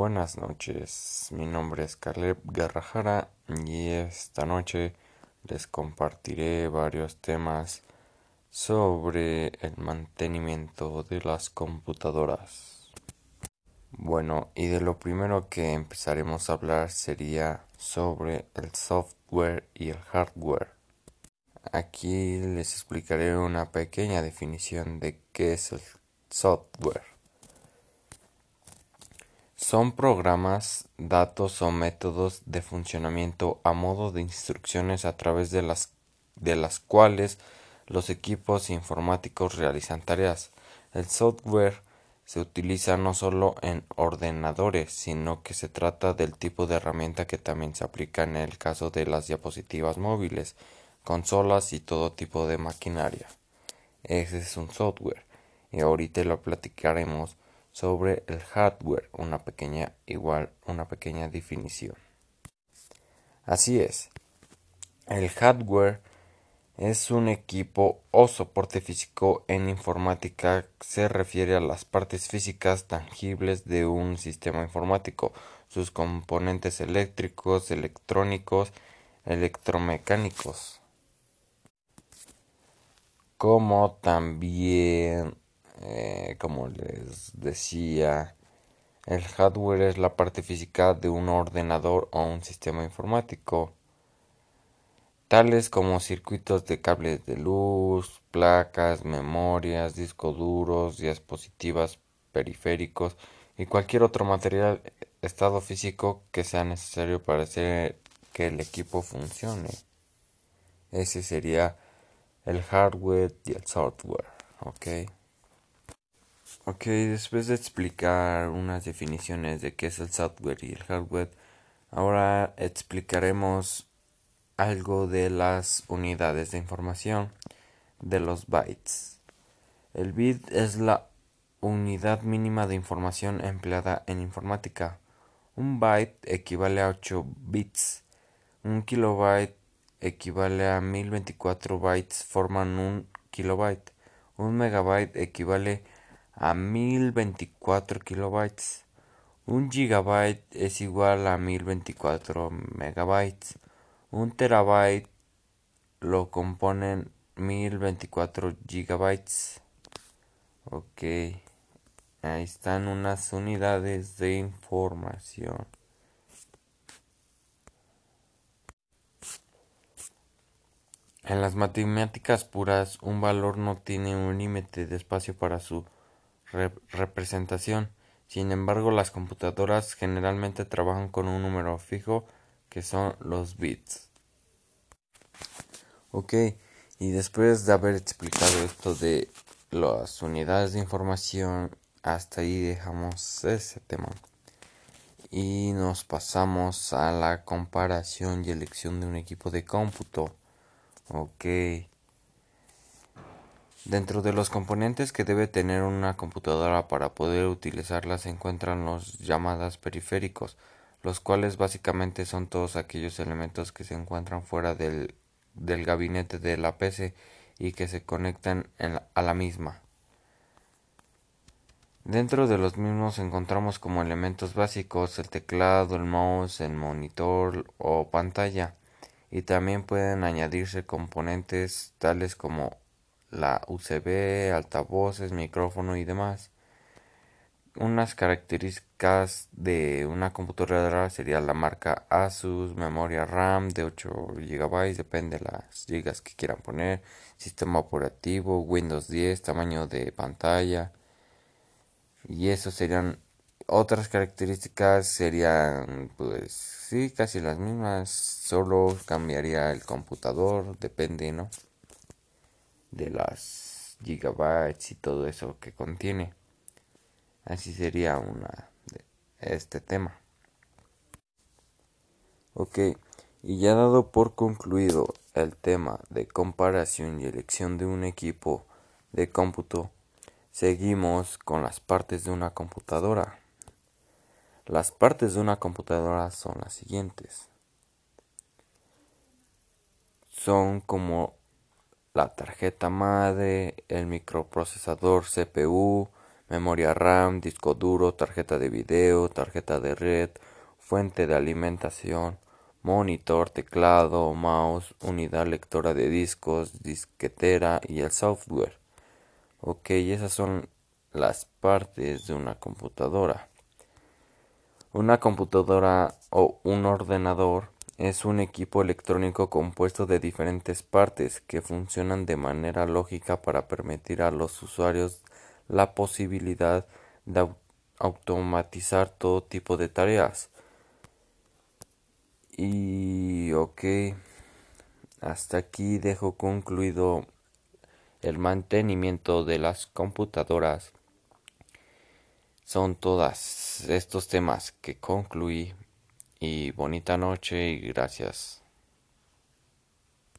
Buenas noches, mi nombre es Caleb Garrajara y esta noche les compartiré varios temas sobre el mantenimiento de las computadoras. Bueno, y de lo primero que empezaremos a hablar sería sobre el software y el hardware. Aquí les explicaré una pequeña definición de qué es el software. Son programas, datos o métodos de funcionamiento a modo de instrucciones a través de las, de las cuales los equipos informáticos realizan tareas. El software se utiliza no solo en ordenadores, sino que se trata del tipo de herramienta que también se aplica en el caso de las diapositivas móviles, consolas y todo tipo de maquinaria. Ese es un software y ahorita lo platicaremos sobre el hardware, una pequeña igual, una pequeña definición. Así es. El hardware es un equipo o soporte físico en informática se refiere a las partes físicas tangibles de un sistema informático, sus componentes eléctricos, electrónicos, electromecánicos, como también eh, como les decía, el hardware es la parte física de un ordenador o un sistema informático, tales como circuitos de cables de luz, placas, memorias, discos duros, dispositivas periféricos y cualquier otro material estado físico que sea necesario para hacer que el equipo funcione. Ese sería el hardware y el software, ¿ok? Ok, después de explicar unas definiciones de qué es el software y el hardware, ahora explicaremos algo de las unidades de información de los bytes. El bit es la unidad mínima de información empleada en informática. Un byte equivale a 8 bits. Un kilobyte equivale a 1024 bytes forman un kilobyte. Un megabyte equivale a a 1024 kilobytes. Un gigabyte es igual a 1024 megabytes. Un terabyte lo componen 1024 gigabytes. Ok. Ahí están unas unidades de información. En las matemáticas puras, un valor no tiene un límite de espacio para su representación. Sin embargo, las computadoras generalmente trabajan con un número fijo que son los bits. Ok, y después de haber explicado esto de las unidades de información, hasta ahí dejamos ese tema. Y nos pasamos a la comparación y elección de un equipo de cómputo. Ok. Dentro de los componentes que debe tener una computadora para poder utilizarla se encuentran los llamadas periféricos, los cuales básicamente son todos aquellos elementos que se encuentran fuera del, gabinete de la PC y que se conectan a la misma. Dentro de los mismos encontramos como elementos básicos el teclado, el mouse, el monitor o pantalla y también pueden añadirse componentes tales como la USB, altavoces, micrófono y demás. Unas características de una computadora sería la marca Asus, memoria RAM de 8 GB, depende de las gigas que quieran poner, sistema operativo, Windows 10, tamaño de pantalla. Y eso serían otras características serían pues sí, casi las mismas, solo cambiaría el computador, depende, ¿no? De las gigabytes y todo eso que contiene. Así sería una de este tema. Ok, y ya dado por concluido el tema de comparación y elección de un equipo de cómputo, seguimos con las partes de una computadora. Las partes de una computadora son las siguientes. Son como la tarjeta madre, el microprocesador CPU, memoria RAM, disco duro, tarjeta de video, tarjeta de red, fuente de alimentación, monitor, teclado, mouse, unidad lectora de discos, disquetera y el software. Ok, esas son las partes de una computadora. Una computadora o un ordenador es un equipo electrónico compuesto de diferentes partes que funcionan de manera lógica para permitir a los usuarios la posibilidad de automatizar todo tipo de tareas. Y ok, hasta aquí dejo concluido el mantenimiento de las computadoras. Son todos estos temas que concluí y bonita noche y gracias.